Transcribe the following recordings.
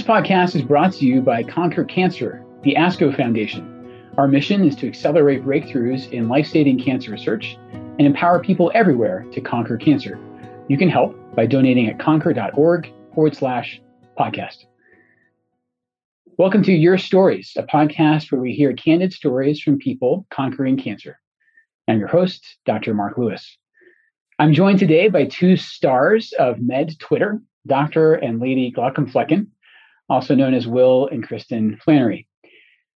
This podcast is brought to you by Conquer Cancer, the ASCO Foundation. Our mission is to accelerate breakthroughs in life saving cancer research and empower people everywhere to conquer cancer. You can help by donating at conquer.org forward slash podcast. Welcome to Your Stories, a podcast where we hear candid stories from people conquering cancer. I'm your host, Dr. Mark Lewis. I'm joined today by two stars of Med Twitter, Dr. and Lady Glaucomflecken, also known as Will and Kristen Flanary.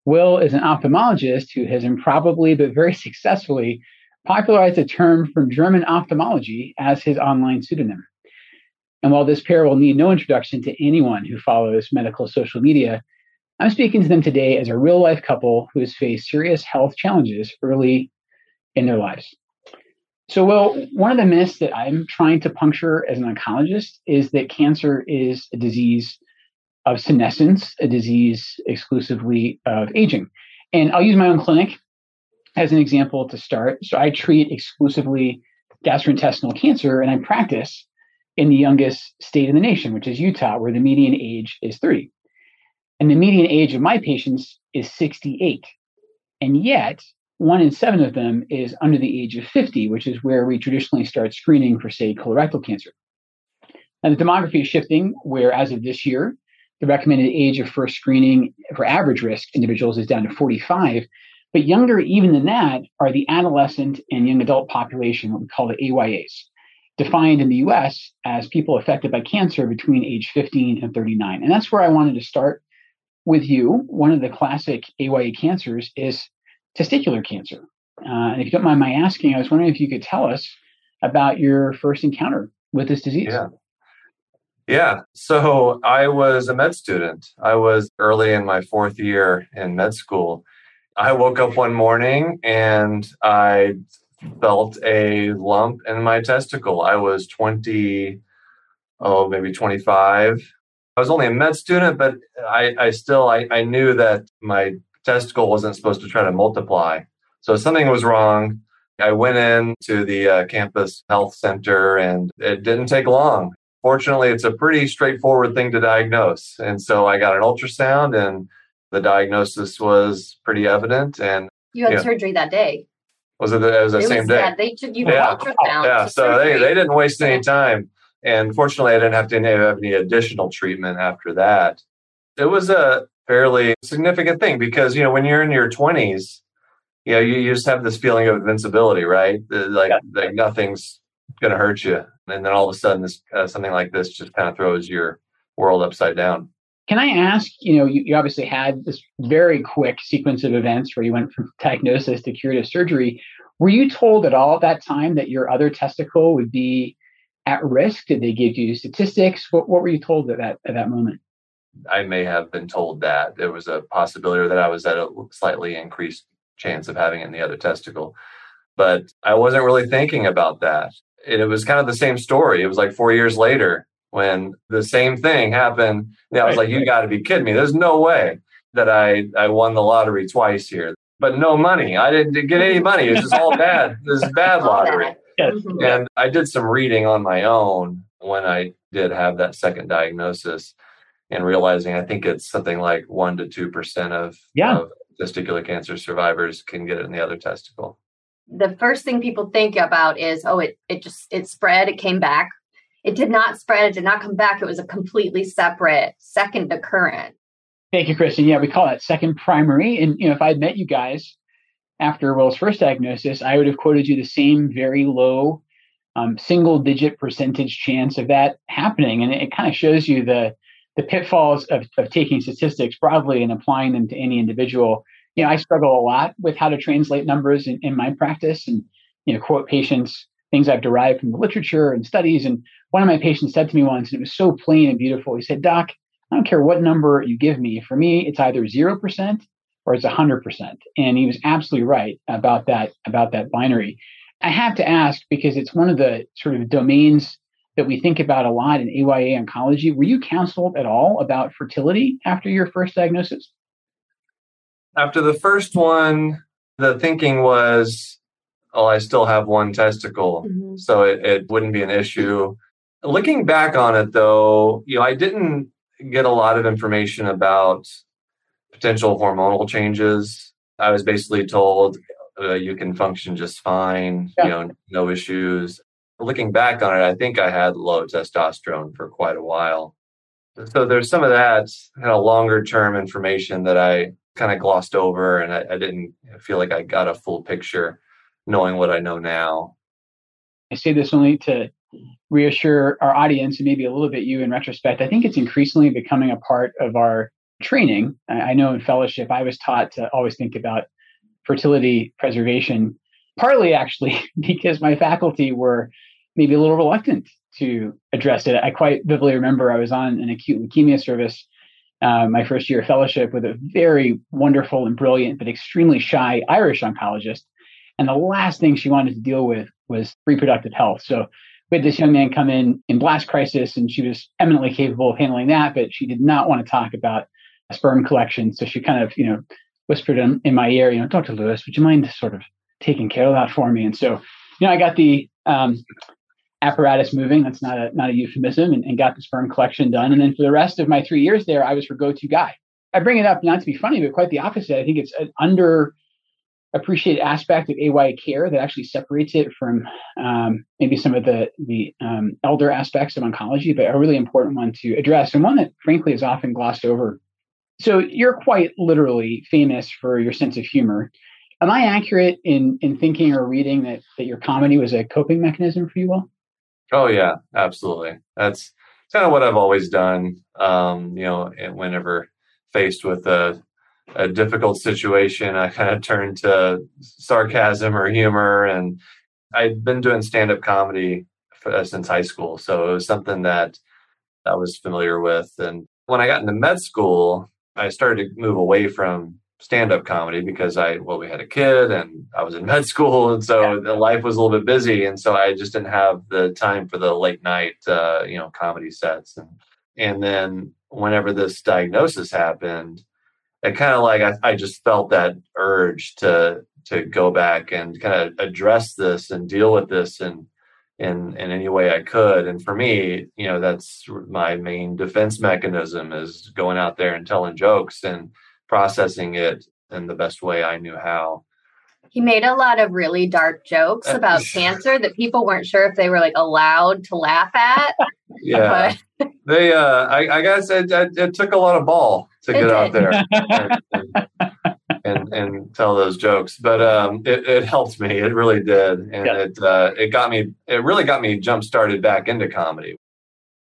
Will is an ophthalmologist who has improbably but very successfully popularized a term from German ophthalmology as his online pseudonym. And while this pair will need no introduction to anyone who follows medical social media, I'm speaking to them today as a real life couple who has faced serious health challenges early in their lives. So, Will, one of the myths that I'm trying to puncture as an oncologist is that cancer is a disease of senescence, a disease exclusively of aging. And I'll use my own clinic as an example to start. So I treat exclusively gastrointestinal cancer and I practice in the youngest state in the nation, which is Utah, where the median age is 30. And the median age of my patients is 68. And yet, one in seven of them is under the age of 50, which is where we traditionally start screening for, say, colorectal cancer. And the demography is shifting, where as of this year, the recommended age of first screening for average risk individuals is down to 45. But younger even than that are the adolescent and young adult population, what we call the AYAs, defined in the US as people affected by cancer between age 15 and 39. And that's where I wanted to start with you. One of the classic AYA cancers is testicular cancer. Uh, and if you don't mind my asking, I was wondering if you could tell us about your first encounter with this disease. Yeah. Yeah. So I was a med student. I was early in my fourth year in med school. I woke up one morning and I felt a lump in my testicle. I was 20, oh, maybe 25. I was only a med student, but I, I still I, I knew that my testicle wasn't supposed to try to multiply. So something was wrong. I went in to the uh, campus health center and it didn't take long. Fortunately, it's a pretty straightforward thing to diagnose. And so I got an ultrasound and the diagnosis was pretty evident. And you had surgery that day. Was it the, it was the it same was, day? Yeah, they took you yeah. ultrasound. Yeah, so they, they didn't waste any time. And fortunately, I didn't have to have any additional treatment after that. It was a fairly significant thing because you know when you're in your 20s you know you, you just have this feeling of invincibility right like, yeah. like nothing's going to hurt you. And then all of a sudden this uh, something like this just kind of throws your world upside down. Can i ask you know you, you obviously had this very quick sequence of events where you went from diagnosis to curative surgery. Were you told at all at that time that your other testicle would be at risk? Did they give you statistics? What, what were you told at that at that moment? I may have been told that. There was a possibility that I was at a slightly increased chance of having it in the other testicle. But I wasn't really thinking about that. And it was kind of the same story. It was like four years later when the same thing happened. And I was right. like, you got to be kidding me. There's no way that I, I won the lottery twice here. But no money. I didn't get any money. It was just all bad. This is bad lottery. Mm-hmm. And I did some reading on my own when I did have that second diagnosis and realizing I think it's something like one to two percent of, yeah. of testicular cancer survivors can get it in the other testicle. The first thing people think about is, oh, it it just it spread, it came back. It did not spread, it did not come back. It was a completely separate second occurrence. Thank you, Kristen. Yeah, we call that second primary. And you know, if I had met you guys after Will's first diagnosis, I would have quoted you the same very low um, single digit percentage chance of that happening. And it, it kind of shows you the the pitfalls of, of taking statistics broadly and applying them to any individual. You know, I struggle a lot with how to translate numbers in, in my practice and, you know, quote patients things I've derived from the literature and studies. And one of my patients said to me once, and it was so plain and beautiful. He said, Doc, I don't care what number you give me. For me, it's either 0% or it's 100%. And he was absolutely right about that, about that binary. I have to ask because it's one of the sort of domains that we think about a lot in AYA oncology. Were you counseled at all about fertility after your first diagnosis? After the first one, the thinking was, oh, I still have one testicle, mm-hmm. so it, it wouldn't be an issue. Looking back on it though, you know, I didn't get a lot of information about potential hormonal changes. I was basically told uh, you can function just fine, yeah. you know, no issues. Looking back on it, I think I had low testosterone for quite a while. So there's some of that kind of longer term information that I kind of glossed over, and I, I didn't feel like I got a full picture knowing what I know now. I say this only to reassure our audience and maybe a little bit you in retrospect. I think it's increasingly becoming a part of our training. I know in fellowship, I was taught to always think about fertility preservation, partly actually because my faculty were maybe a little reluctant to address it. I quite vividly remember I was on an acute leukemia service uh, my first year of fellowship with a very wonderful and brilliant but extremely shy Irish oncologist. And the last thing she wanted to deal with was reproductive health. So we had this young man come in in blast crisis, and she was eminently capable of handling that, but she did not want to talk about sperm collection. So she kind of, you know, whispered in, in my ear, you know, Dr. Lewis, would you mind sort of taking care of that for me? And so, you know, I got the um, apparatus moving. That's not a not a euphemism, and, and, got the sperm collection done. And then for the rest of my three years there, I was her go-to guy. I bring it up not to be funny, but quite the opposite. I think it's an under appreciated aspect of AY care that actually separates it from um, maybe some of the the um, elder aspects of oncology, but a really important one to address and one that frankly is often glossed over so you're quite literally famous for your sense of humor. Am I accurate in in thinking or reading that that your comedy was a coping mechanism for you, Will? Oh yeah, absolutely. That's kind of what I've always done. Um, you know, whenever faced with a a difficult situation, I kind of turn to sarcasm or humor. And I'd been doing stand up comedy uh, since high school, so it was something that I was familiar with. And when I got into med school, I started to move away from stand up comedy because I, well, we had a kid and I was in med school. And so yeah. the life was a little bit busy. And so I just didn't have the time for the late night, uh, you know, comedy sets. And, and then whenever this diagnosis happened, it kind of like I, I just felt that urge to to go back and kind of address this and deal with this and in in any way I could. And for me, you know, that's my main defense mechanism is going out there and telling jokes and processing it in the best way I knew how. He made a lot of really dark jokes uh, about cancer that people weren't sure if they were like allowed to laugh at. Yeah, they. Uh, I, I guess it, it, it, took a lot of ball to get out there. and, and, and and tell those jokes. But um, it, it helped me. It really did, and yeah. it uh, it got me. It really got me jump started back into comedy.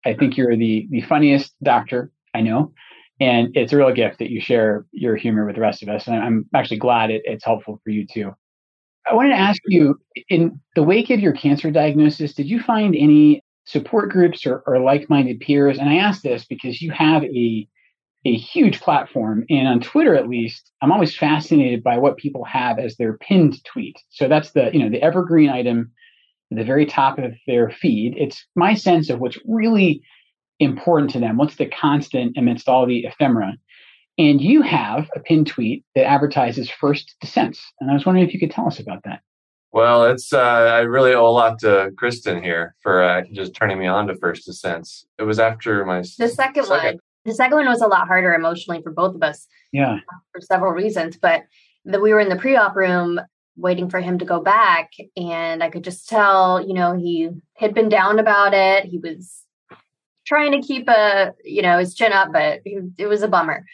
I think you're the the funniest doctor I know, and it's a real gift that you share your humor with the rest of us. And I'm actually glad it, it's helpful for you too. I wanted to ask you, in the wake of your cancer diagnosis, did you find any support groups or, or like-minded peers? And I ask this because you have a a huge platform. And on Twitter, at least, I'm always fascinated by what people have as their pinned tweet. So that's the, you know, the evergreen item at the very top of their feed. It's my sense of what's really important to them. What's the constant amidst all the ephemera? And you have a pinned tweet that advertises first descents. And I was wondering if you could tell us about that. Well, it's uh, I really owe a lot to Kristen here for uh, just turning me on to First Descents. It was after my the second, second one. The second one was a lot harder emotionally for both of us. Yeah. For several reasons. But the, we were in the pre op room waiting for him to go back. And I could just tell, you know, he had been down about it. He was trying to keep a, you know, his chin up, but he, it was a bummer.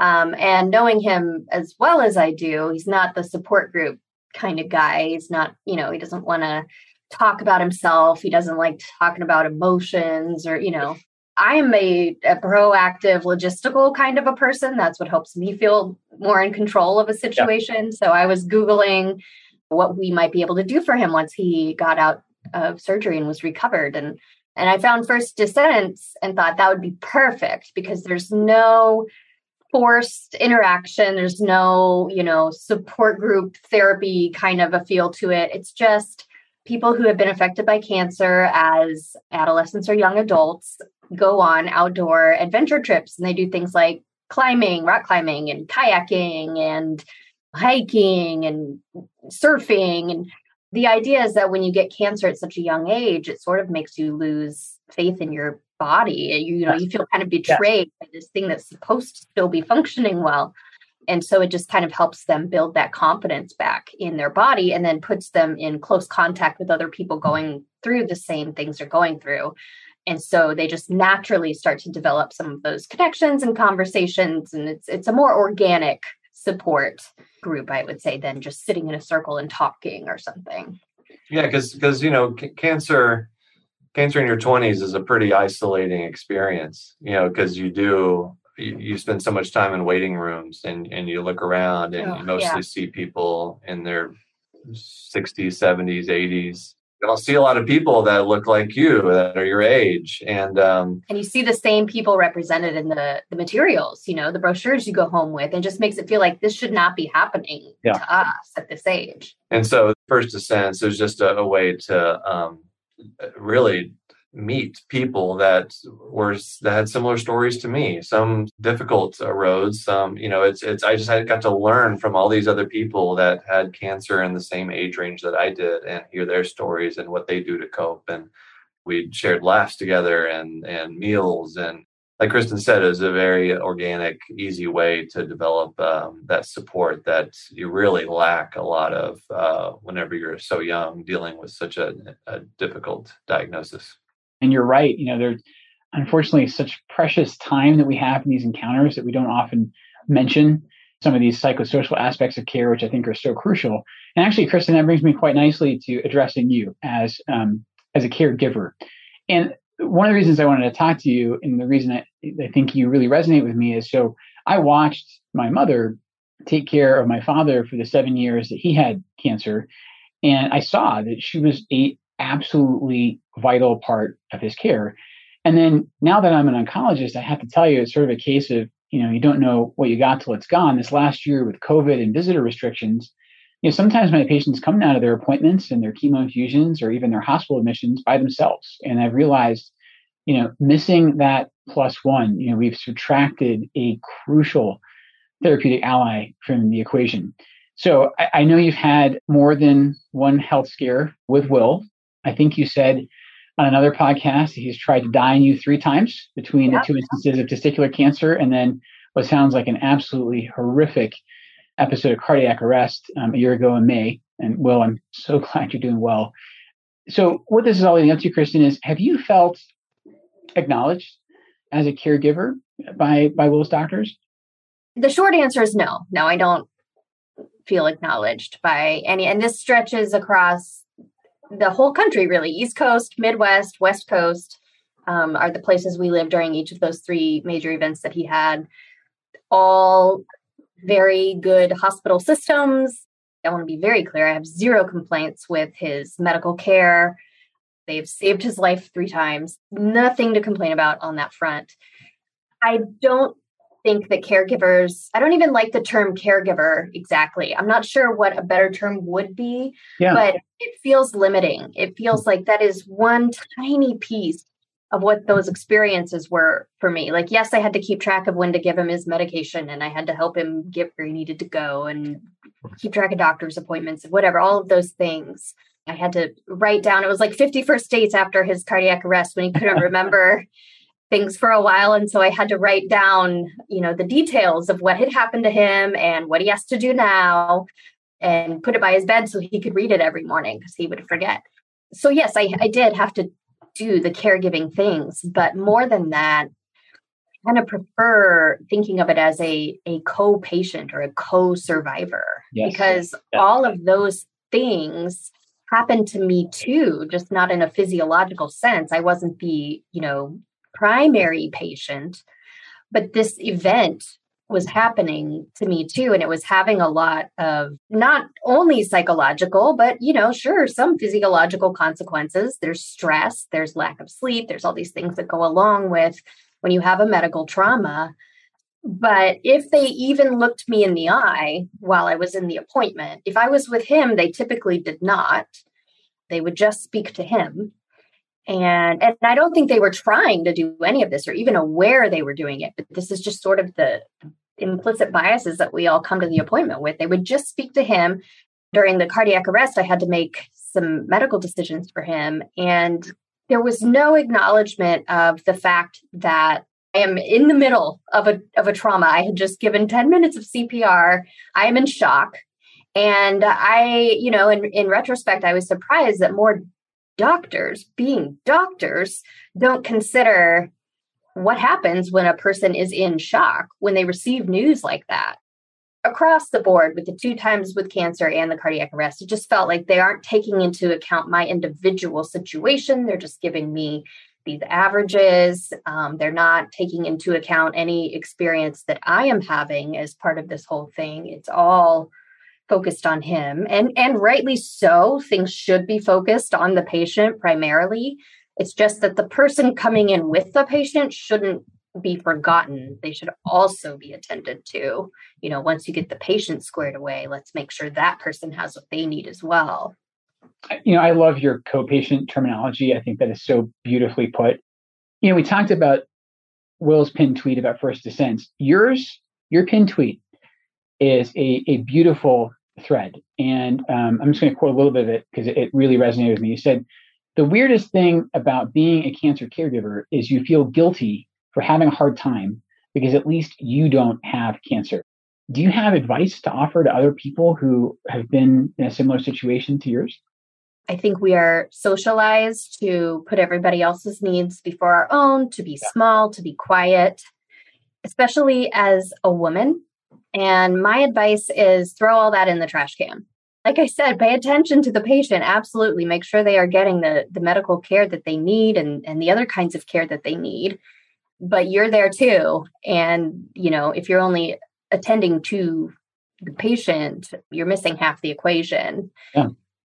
Um, and knowing him as well as I do, he's not the support group kind of guy. He's not, you know, he doesn't want to talk about himself. He doesn't like talking about emotions or, you know, I am a, a, proactive, logistical kind of a person. That's what helps me feel more in control of a situation. Yeah. So I was Googling what we might be able to do for him once he got out of surgery and was recovered. And and I found First Descents and thought that would be perfect because there's no forced interaction. There's no, you know, support group therapy kind of a feel to it. It's just people who have been affected by cancer as adolescents or young adults go on outdoor adventure trips and they do things like climbing, rock climbing, and kayaking, and hiking, and surfing. And the idea is that when you get cancer at such a young age, it sort of makes you lose faith in your body. You, you know, you feel kind of betrayed by this thing that's supposed to still be functioning well. And so it just kind of helps them build that confidence back in their body and then puts them in close contact with other people mm-hmm. going through the same things they're going through. And so they just naturally start to develop some of those connections and conversations. And it's it's a more organic support group, I would say, than just sitting in a circle and talking or something. Yeah, because because you know, c- cancer cancer in your 20s is a pretty isolating experience you know because you do you, you, spend so much time in waiting rooms and and you look around and oh, you mostly yeah. see people in their 60s 70s 80s I'll see a lot of people that look like you that are your age, and um, and you see the same people represented in the the materials. You know, the brochures you go home with, and just makes it feel like this should not be happening yeah. to us at this age. And so, First Descents is just a, a way to um, really meet people that were that had similar stories to me. Some difficult uh, roads some you know it's it's i just had got to learn from all these other people that had cancer in the same age range that i did and hear their stories and what they do to cope. And we shared laughs together and and meals. And like kristen said it was a very organic easy way to develop um, that support that you really lack a lot of uh, whenever you're so young dealing with such a, a difficult diagnosis and you're right. You know, there's unfortunately such precious time that we have in these encounters that we don't often mention some of these psychosocial aspects of care, which I think are so crucial. And actually, Kristen, that brings me quite nicely to addressing you as um, as a caregiver. And one of the reasons I wanted to talk to you, and the reason I, I think you really resonate with me, is so I watched my mother take care of my father for the seven years that he had cancer, and I saw that she was a absolutely vital part of his care. And then now that I'm an oncologist, I have to tell you, it's sort of a case of, you know, you don't know what you got till it's gone. This last year with COVID and visitor restrictions, you know, sometimes my patients come out of their appointments and their chemo infusions or even their hospital admissions by themselves. And I've realized, you know, missing that plus one, you know, we've subtracted a crucial therapeutic ally from the equation. So I, I know you've had more than one health scare with Will, I think you said on another podcast he's tried to die on you three times between the two instances of testicular cancer and then what sounds like an absolutely horrific episode of cardiac arrest um, a year ago in May. And Will, I'm so glad you're doing well. So, what this is all leading up to, Kristen, is have you felt acknowledged as a caregiver by by Will's doctors? The short answer is no. No, I don't feel acknowledged by any. And this stretches across the whole country, really East Coast, Midwest, West Coast um, are the places we lived during each of those three major events that he had. All very good hospital systems. I want to be very clear I have zero complaints with his medical care. They've saved his life three times. Nothing to complain about on that front. I don't think that caregivers, I don't even like the term caregiver exactly. I'm not sure what a better term would be, yeah. but it feels limiting. It feels like that is one tiny piece of what those experiences were for me. Like, yes, I had to keep track of when to give him his medication and I had to help him get where he needed to go and keep track of doctor's appointments and whatever, all of those things. I had to write down, it was like 50 First Dates after his cardiac arrest when he couldn't remember things for a while and so i had to write down you know the details of what had happened to him and what he has to do now and put it by his bed so he could read it every morning because he would forget. So yes I, I did have to do the caregiving things but more than that I kind of prefer thinking of it as a a co-patient or a co-survivor yes. because all of those things happened to me too just not in a physiological sense. I wasn't the you know primary patient, but this event was happening to me too and it was having a lot of not only psychological but you know sure some physiological consequences. There's stress there's lack of sleep there's all these things that go along with when you have a medical trauma. But if they even looked me in the eye while I was in the appointment if I was with him they typically did not. They would just speak to him and and i don't think they were trying to do any of this or even aware they were doing it but this is just sort of the implicit biases that we all come to the appointment with they would just speak to him during the cardiac arrest, I had to make some medical decisions for him. And there was no acknowledgement of the fact that I am in the middle of a of a trauma. I had just given 10 minutes of CPR. I am in shock. And I, you know, in, in retrospect, I was surprised that more doctors, being doctors, don't consider what happens when a person is in shock when they receive news like that. Across the board with the two times with cancer and the cardiac arrest it just felt like they aren't taking into account my individual situation. They're just giving me these averages. Um, they're not taking into account any experience that i am having as part of this whole thing. It's all focused on him and and rightly so things should be focused on the patient primarily it's just that the person coming in with the patient shouldn't be forgotten. They should also be attended to. You know, once you get the patient squared away, let's make sure that person has what they need as well. You know, I love your co patient terminology. I think that is so beautifully put. You know, we talked about Will's pin tweet about first descents. Yours, your pin tweet is a, a beautiful thread. And um, I'm just going to quote a little bit of it because it, it really resonated with me. You said, the weirdest thing about being a cancer caregiver is you feel guilty for having a hard time because at least you don't have cancer. Do you have advice to offer to other people who have been in a similar situation to yours? I think we are socialized to put everybody else's needs before our own, to be yeah. small, to be quiet, especially as a woman. And my advice is throw all that in the trash can like I said, pay attention to the patient. Absolutely. Make sure they are getting the, the medical care that they need and, and the other kinds of care that they need. But you're there too. And, you know, if you're only attending to the patient, you're missing half the equation. Yeah.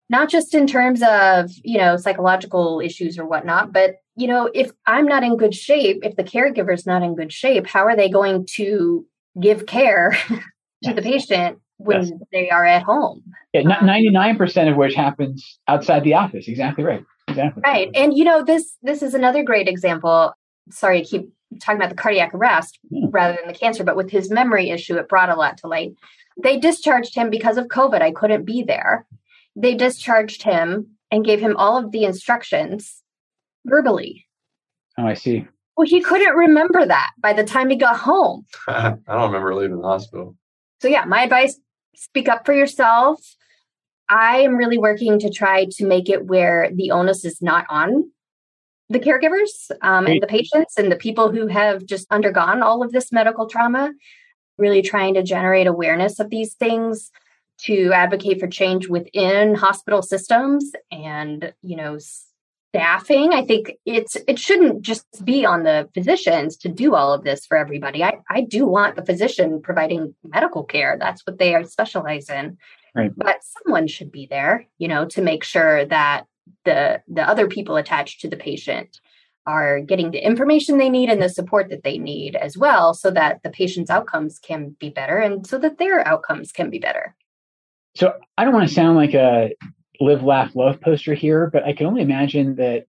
Not just in terms of, you know, psychological issues or whatnot, but, you know, if I'm not in good shape, if the caregiver's not in good shape, how are they going to give care to the patient when yes. they are at home. Yeah, ninety nine percent of which happens outside the office. Exactly right. Exactly. Right, and you know this this is another great example. Sorry to keep talking about the cardiac arrest yeah. Hmm. rather than the cancer, but with his memory issue, it brought a lot to light. They discharged him because of COVID. I couldn't be there. They discharged him and gave him all of the instructions verbally. Oh, I see. Well, he couldn't remember that by the time he got home. I don't remember leaving the hospital. So, yeah, my advice speak up for yourself. I am really working to try to make it where the onus is not on the caregivers um, and the patients and the people who have just undergone all of this medical trauma. Really trying to generate awareness of these things to advocate for change within hospital systems and you know staffing. I think it's it shouldn't just be on the physicians to do all of this for everybody. I, I do want the physician providing medical care. That's what they are specialize in. Right. but someone should be there you know to make sure that the the other people attached to the patient are getting the information they need and the support that they need as well so that the patient's outcomes can be better and so that their outcomes can be better. So i don't want to sound like a live, laugh, love poster here, but I can only imagine that.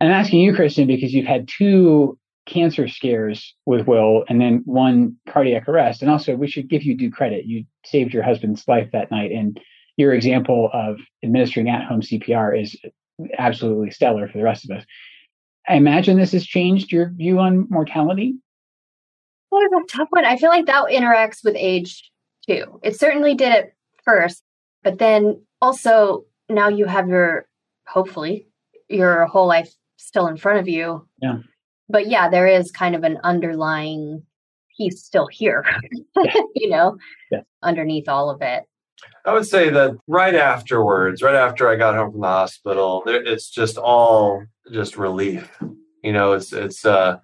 I'm asking you, Kristen, because you've had two cancer scares with Will and then one cardiac arrest. And also, we should give you due credit. You saved your husband's life that night. And your example of administering at home CPR is absolutely stellar for the rest of us. I imagine this has changed your view on mortality. Well, it's a tough one. I feel like that interacts with age too. It certainly did at first, but then also now you have your hopefully your whole life still in front of you. Yeah. But yeah, there is kind of an underlying he's still here, you know, yeah. underneath all of it. I would say that right afterwards, right after I got home from the hospital, it's just all just relief. You know, it's it's uh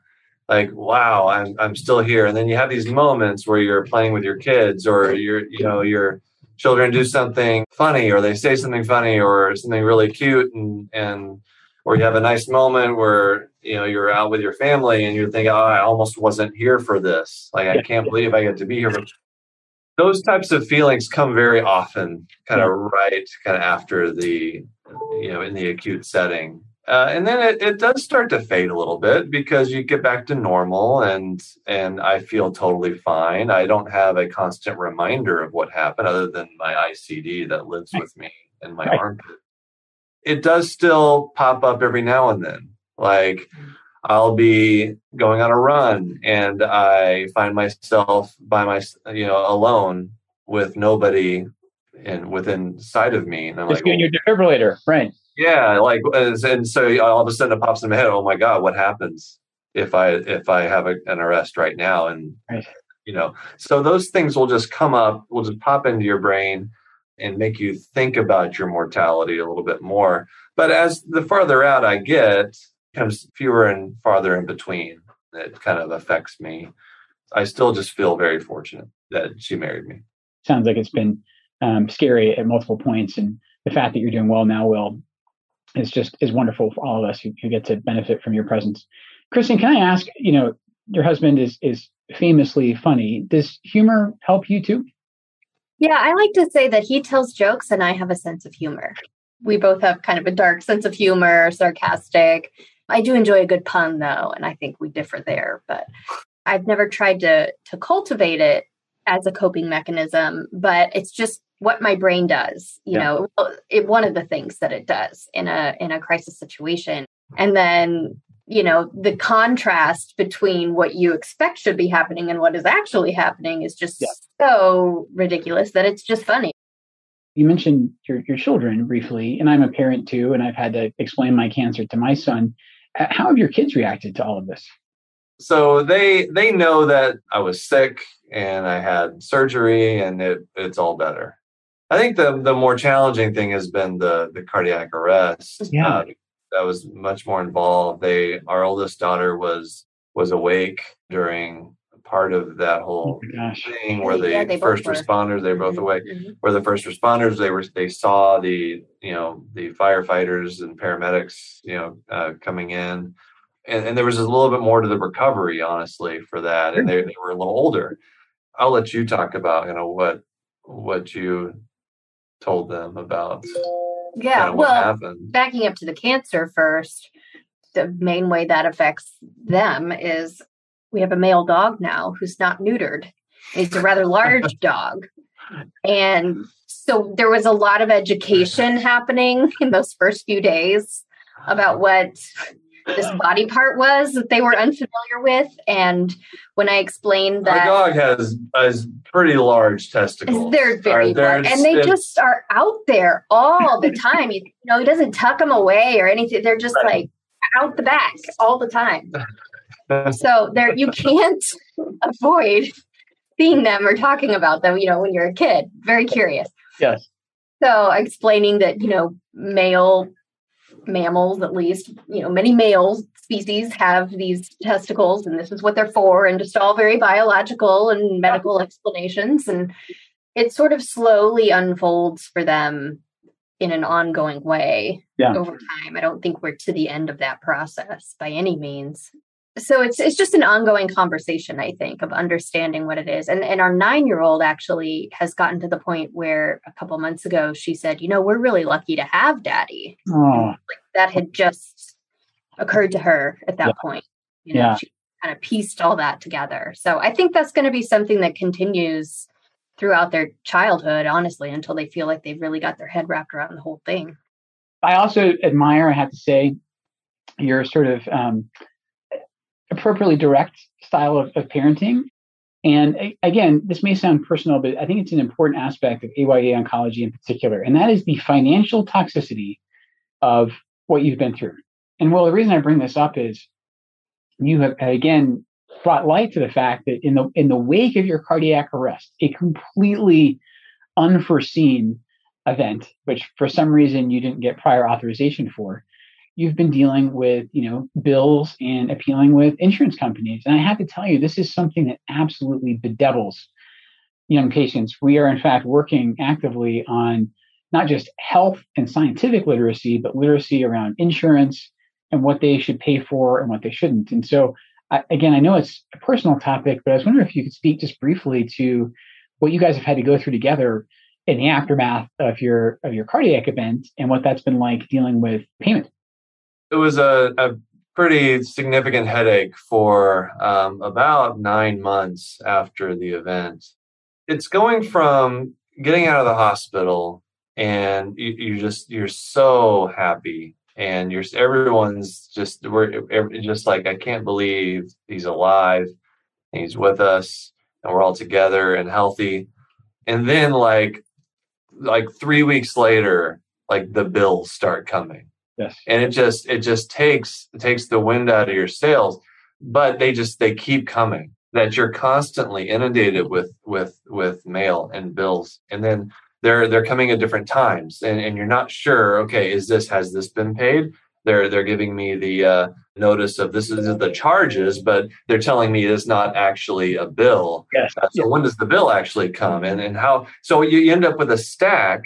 like wow, I'm I'm still here. And then you have these moments where you're playing with your kids or you're you know you're children do something funny or they say something funny or something really cute and and or you have a nice moment where you know you're out with your family and you think oh i almost wasn't here for this. Like i can't believe i get to be here but those types of feelings come very often kind of right kind of after the you know in the acute setting Uh, and then it, it does start to fade a little bit because you get back to normal and and I feel totally fine. I don't have a constant reminder of what happened other than my ICD that lives with me in my right. armpit. It does still pop up every now and then. Like I'll be going on a run and I find myself by my you know alone with nobody and within sight of me. And I'm Just like, your defibrillator, right? Yeah, like and so all of a sudden it pops in my head. Oh my god, what happens if I if I have a, an arrest right now? And right. you know, so those things will just come up, will just pop into your brain and make you think about your mortality a little bit more. But as the farther out I get, comes fewer and farther in between. It kind of affects me. I still just feel very fortunate that she married me. Sounds like it's been um, scary at multiple points, and the fact that you're doing well now, Will, is just is wonderful for all of us who, who get to benefit from your presence. Kristen, can I ask? You know, your husband is is famously funny. Does humor help you too? Yeah, I like to say that he tells jokes and I have a sense of humor. We both have kind of a dark sense of humor, sarcastic. I do enjoy a good pun though, and I think we differ there, but I've never tried to to cultivate it as a coping mechanism, but it's just what my brain does you yeah. know it, one of the things that it does in a in a crisis situation. And then you know the contrast between what you expect should be happening and what is actually happening is just yeah. so ridiculous that it's just funny. You mentioned your, your children briefly and i'm a parent too and i've had to explain my cancer to my son. How have your kids reacted to all of this? So they they know that i was sick and i had surgery and it, it's all better I think the the more challenging thing has been the the cardiac arrest. Yeah. Uh, that was much more involved. They our oldest daughter was was awake during part of that whole oh thing where the yeah, first responders they were both mm-hmm. awake mm-hmm. where the first responders they were they saw the you know the firefighters and paramedics you know uh, coming in and, and there was a little bit more to the recovery honestly for that and they, they were a little older i'll let you talk about you know what what you told them about yeah well happened. backing up to the cancer first the main way that affects them is we have a male dog now who's not neutered. He's a rather large dog. And so there was a lot of education happening in those first few days about what this body part was that they were unfamiliar with. And when I explained that our dog has has pretty large testicles, they're very large, and they just are out there all the time. you, you, know, he doesn't tuck them away or anything. They're just right. like out the back all the time. so there, you can't avoid seeing them or talking about them. You know, when you're a kid, very curious. Yes. So explaining that you know male mammals, at least, you know, many male species have these testicles and this is what they're for, and just all very biological and medical explanations. And it sort of slowly unfolds for them in an ongoing way yeah. over time. I don't think we're to the end of that process by any means so it's it's just an ongoing conversation i think of understanding what it is and and our 9 year old actually has gotten to the point where a couple months ago she said you know we're really lucky to have daddy like that had just occurred to her at that yeah. point you know yeah. she kind of pieced all that together so i think that's going to be something that continues throughout their childhood honestly until they feel like they've really got their head wrapped around the whole thing i also admire i have to say your sort of um, appropriately direct style of, of parenting. And again, this may sound personal, but I think it's an important aspect of AYA oncology in particular, and that is the financial toxicity of what you've been through. And well, the reason I bring this up is you have again brought light to the fact that in the in the wake of your cardiac arrest, a completely unforeseen event, which for some reason you didn't get prior authorization for, you've been dealing with, you know, bills and appealing with insurance companies. And I have to tell you, this is something that absolutely bedevils young patients. We are, in fact, working actively on not just health and scientific literacy, but literacy around insurance and what they should pay for and what they shouldn't. And so, I, again, I know it's a personal topic, but I was wondering if you could speak just briefly to what you guys have had to go through together in the aftermath of your of your cardiac event and what that's been like dealing with payment it was a, a pretty significant headache for um, about nine months after the event. It's going from getting out of the hospital and you, you just you're so happy and you're everyone's just we're just like I can't believe he's alive and he's with us and we're all together and healthy. And then like like three weeks later, like the bills start coming. Yes. And it just it just takes it takes the wind out of your sails. But they just they keep coming. That you're constantly inundated with with with mail and bills. And then they're they're coming at different times and, and you're not sure, okay, is this has this been paid? They're they're giving me the uh, notice of this is the charges, but they're telling me it's not actually a bill. Yes. Uh, so when does the bill actually come, and and how? So you, you end up with a stack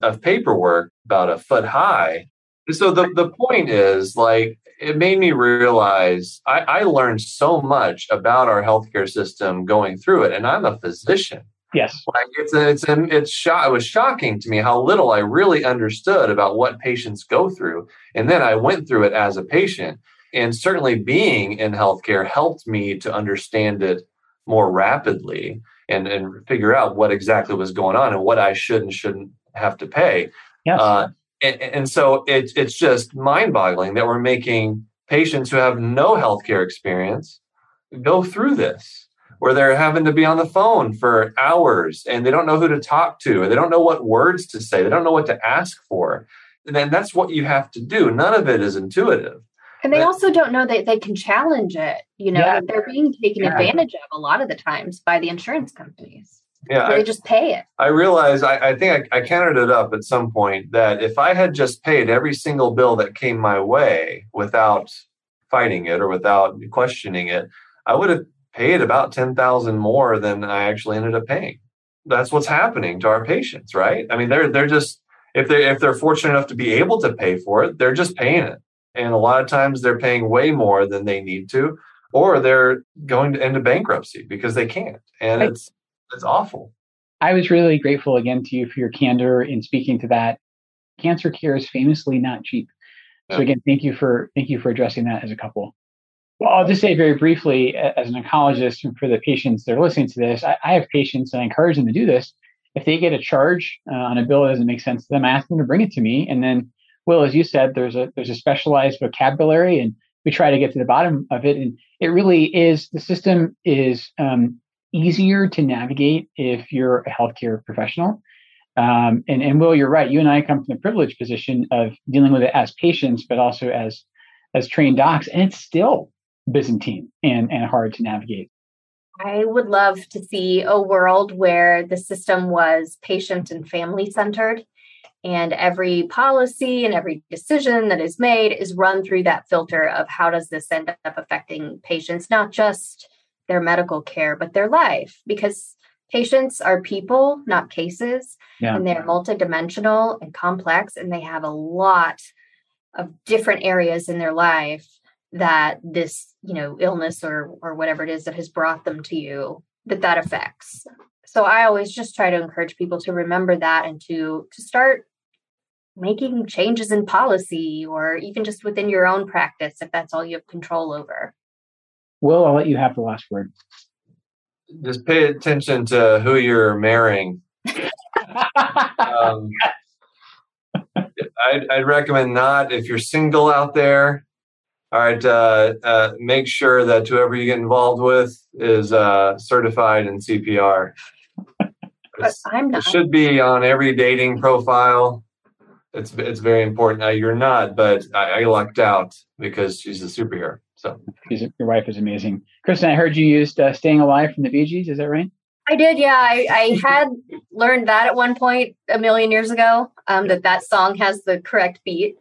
of paperwork about a foot high. So the the point is like it made me realize I, I learned so much about our healthcare system going through it, and I'm a physician. Yes. Like it's a, it's a, it's sho- it was shocking to me how little I really understood about what patients go through. And then I went through it as a patient. And certainly being in healthcare helped me to understand it more rapidly and, and figure out what exactly was going on and what I should and shouldn't have to pay. Yes. Uh, and, and so it, it's just mind boggling that we're making patients who have no healthcare experience go through this where they're having to be on the phone for hours and they don't know who to talk to, or they don't know what words to say, they don't know what to ask for. And then that's what you have to do. None of it is intuitive. And they but, also don't know that they can challenge it. You know, yeah, they're being taken yeah. advantage of a lot of the times by the insurance companies. Yeah, they I, just pay it. I realize I, I think I, I counted it up at some point that if I had just paid every single bill that came my way without fighting it or without questioning it, I would have paid about 10,000 more than I actually ended up paying. That's what's happening to our patients, right? I mean, they're they're just if they if they're fortunate enough to be able to pay for it, they're just paying it. And a lot of times they're paying way more than they need to or they're going to into bankruptcy because they can't. And it's it's awful. I was really grateful again to you for your candor in speaking to that. Cancer care is famously not cheap. So again, thank you for thank you for addressing that as a couple. Well, I'll just say very briefly, as an oncologist, and for the patients that are listening to this, I, I have patients and I encourage them to do this. If they get a charge uh, on a bill that doesn't make sense to them, I ask them to bring it to me. And then, Will, as you said, there's a there's a specialized vocabulary, and we try to get to the bottom of it. And it really is the system is um, easier to navigate if you're a healthcare professional. Um, and, and Will, you're right. You and I come from the privileged position of dealing with it as patients, but also as as trained docs, and it's still Byzantine and, and hard to navigate. I would love to see a world where the system was patient and family centered, and every policy and every decision that is made is run through that filter of how does this end up affecting patients, not just their medical care, but their life, because patients are people, not cases, yeah. and they're multidimensional and complex, and they have a lot of different areas in their life that this you know illness or or whatever it is that has brought them to you that that affects. So i always just try to encourage people to remember that and to to start making changes in policy or even just within your own practice if that's all you have control over. Will i'll let you have the last word. Just pay attention to who you're marrying. Um, I'd, I'd recommend not if you're single out there all right, uh, uh, make sure that whoever you get involved with is uh, certified in CPR. I'm not. It should be on every dating profile. It's it's very important. Now you're not, but I, I lucked out because she's a superhero. So she's, your wife is amazing. Kristen, I heard you used uh, "Staying Alive" from the Bee Gees. Is that right? I did, yeah. I, I had learned that at one point a million years ago. Um, that that song has the correct beat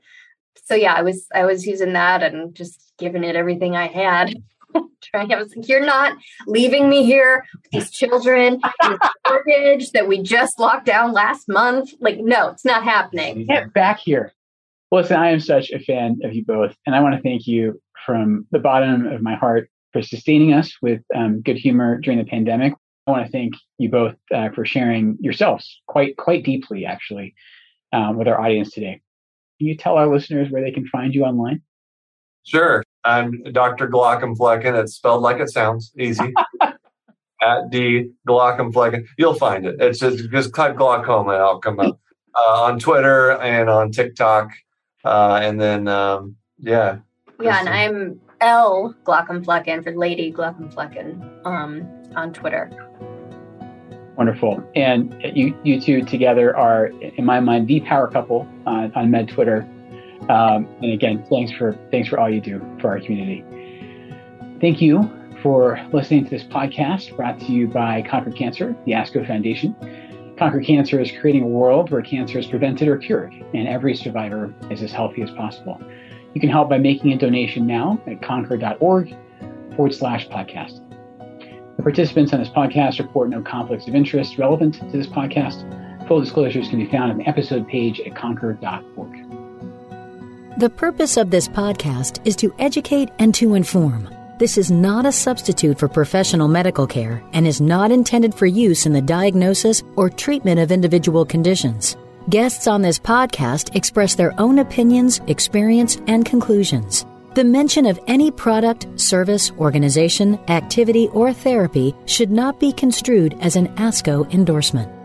so yeah, I was I was using that and just giving it everything I had. Trying, I was like, "You're not leaving me here with these children, this mortgage that we just locked down last month. Like, no, it's not happening. Get back here." listen, I am such a fan of you both, and I want to thank you from the bottom of my heart for sustaining us with um, good humor during the pandemic. I want to thank you both uh, for sharing yourselves quite quite deeply, actually, um, with our audience today. Can you tell our listeners where they can find you online? Sure. I'm Dr. Glaucomflecken. It's spelled like it sounds, easy. At D Glaucomflecken. You'll find it. It's just, just type glaucoma and I'll come up. Uh, on Twitter and on TikTok. Uh, and then, um, yeah. Yeah, and I'm L Glaucomflecken for Lady Glaucomflecken um, on Twitter. Wonderful. And you, you two together are, in my mind, the power couple on, on Med Twitter. Um, and again, thanks for thanks for all you do for our community. Thank you for listening to this podcast brought to you by Conquer Cancer, the ASCO Foundation. Conquer Cancer is creating a world where cancer is prevented or cured, and every survivor is as healthy as possible. You can help by making a donation now at conquer.org forward slash podcast. The participants on this podcast report no conflicts of interest relevant to this podcast. Full disclosures can be found on the episode page at conquer.org. The purpose of this podcast is to educate and to inform. This is not a substitute for professional medical care and is not intended for use in the diagnosis or treatment of individual conditions. Guests on this podcast express their own opinions, experience, and conclusions. The mention of any product, service, organization, activity, or therapy should not be construed as an ASCO endorsement.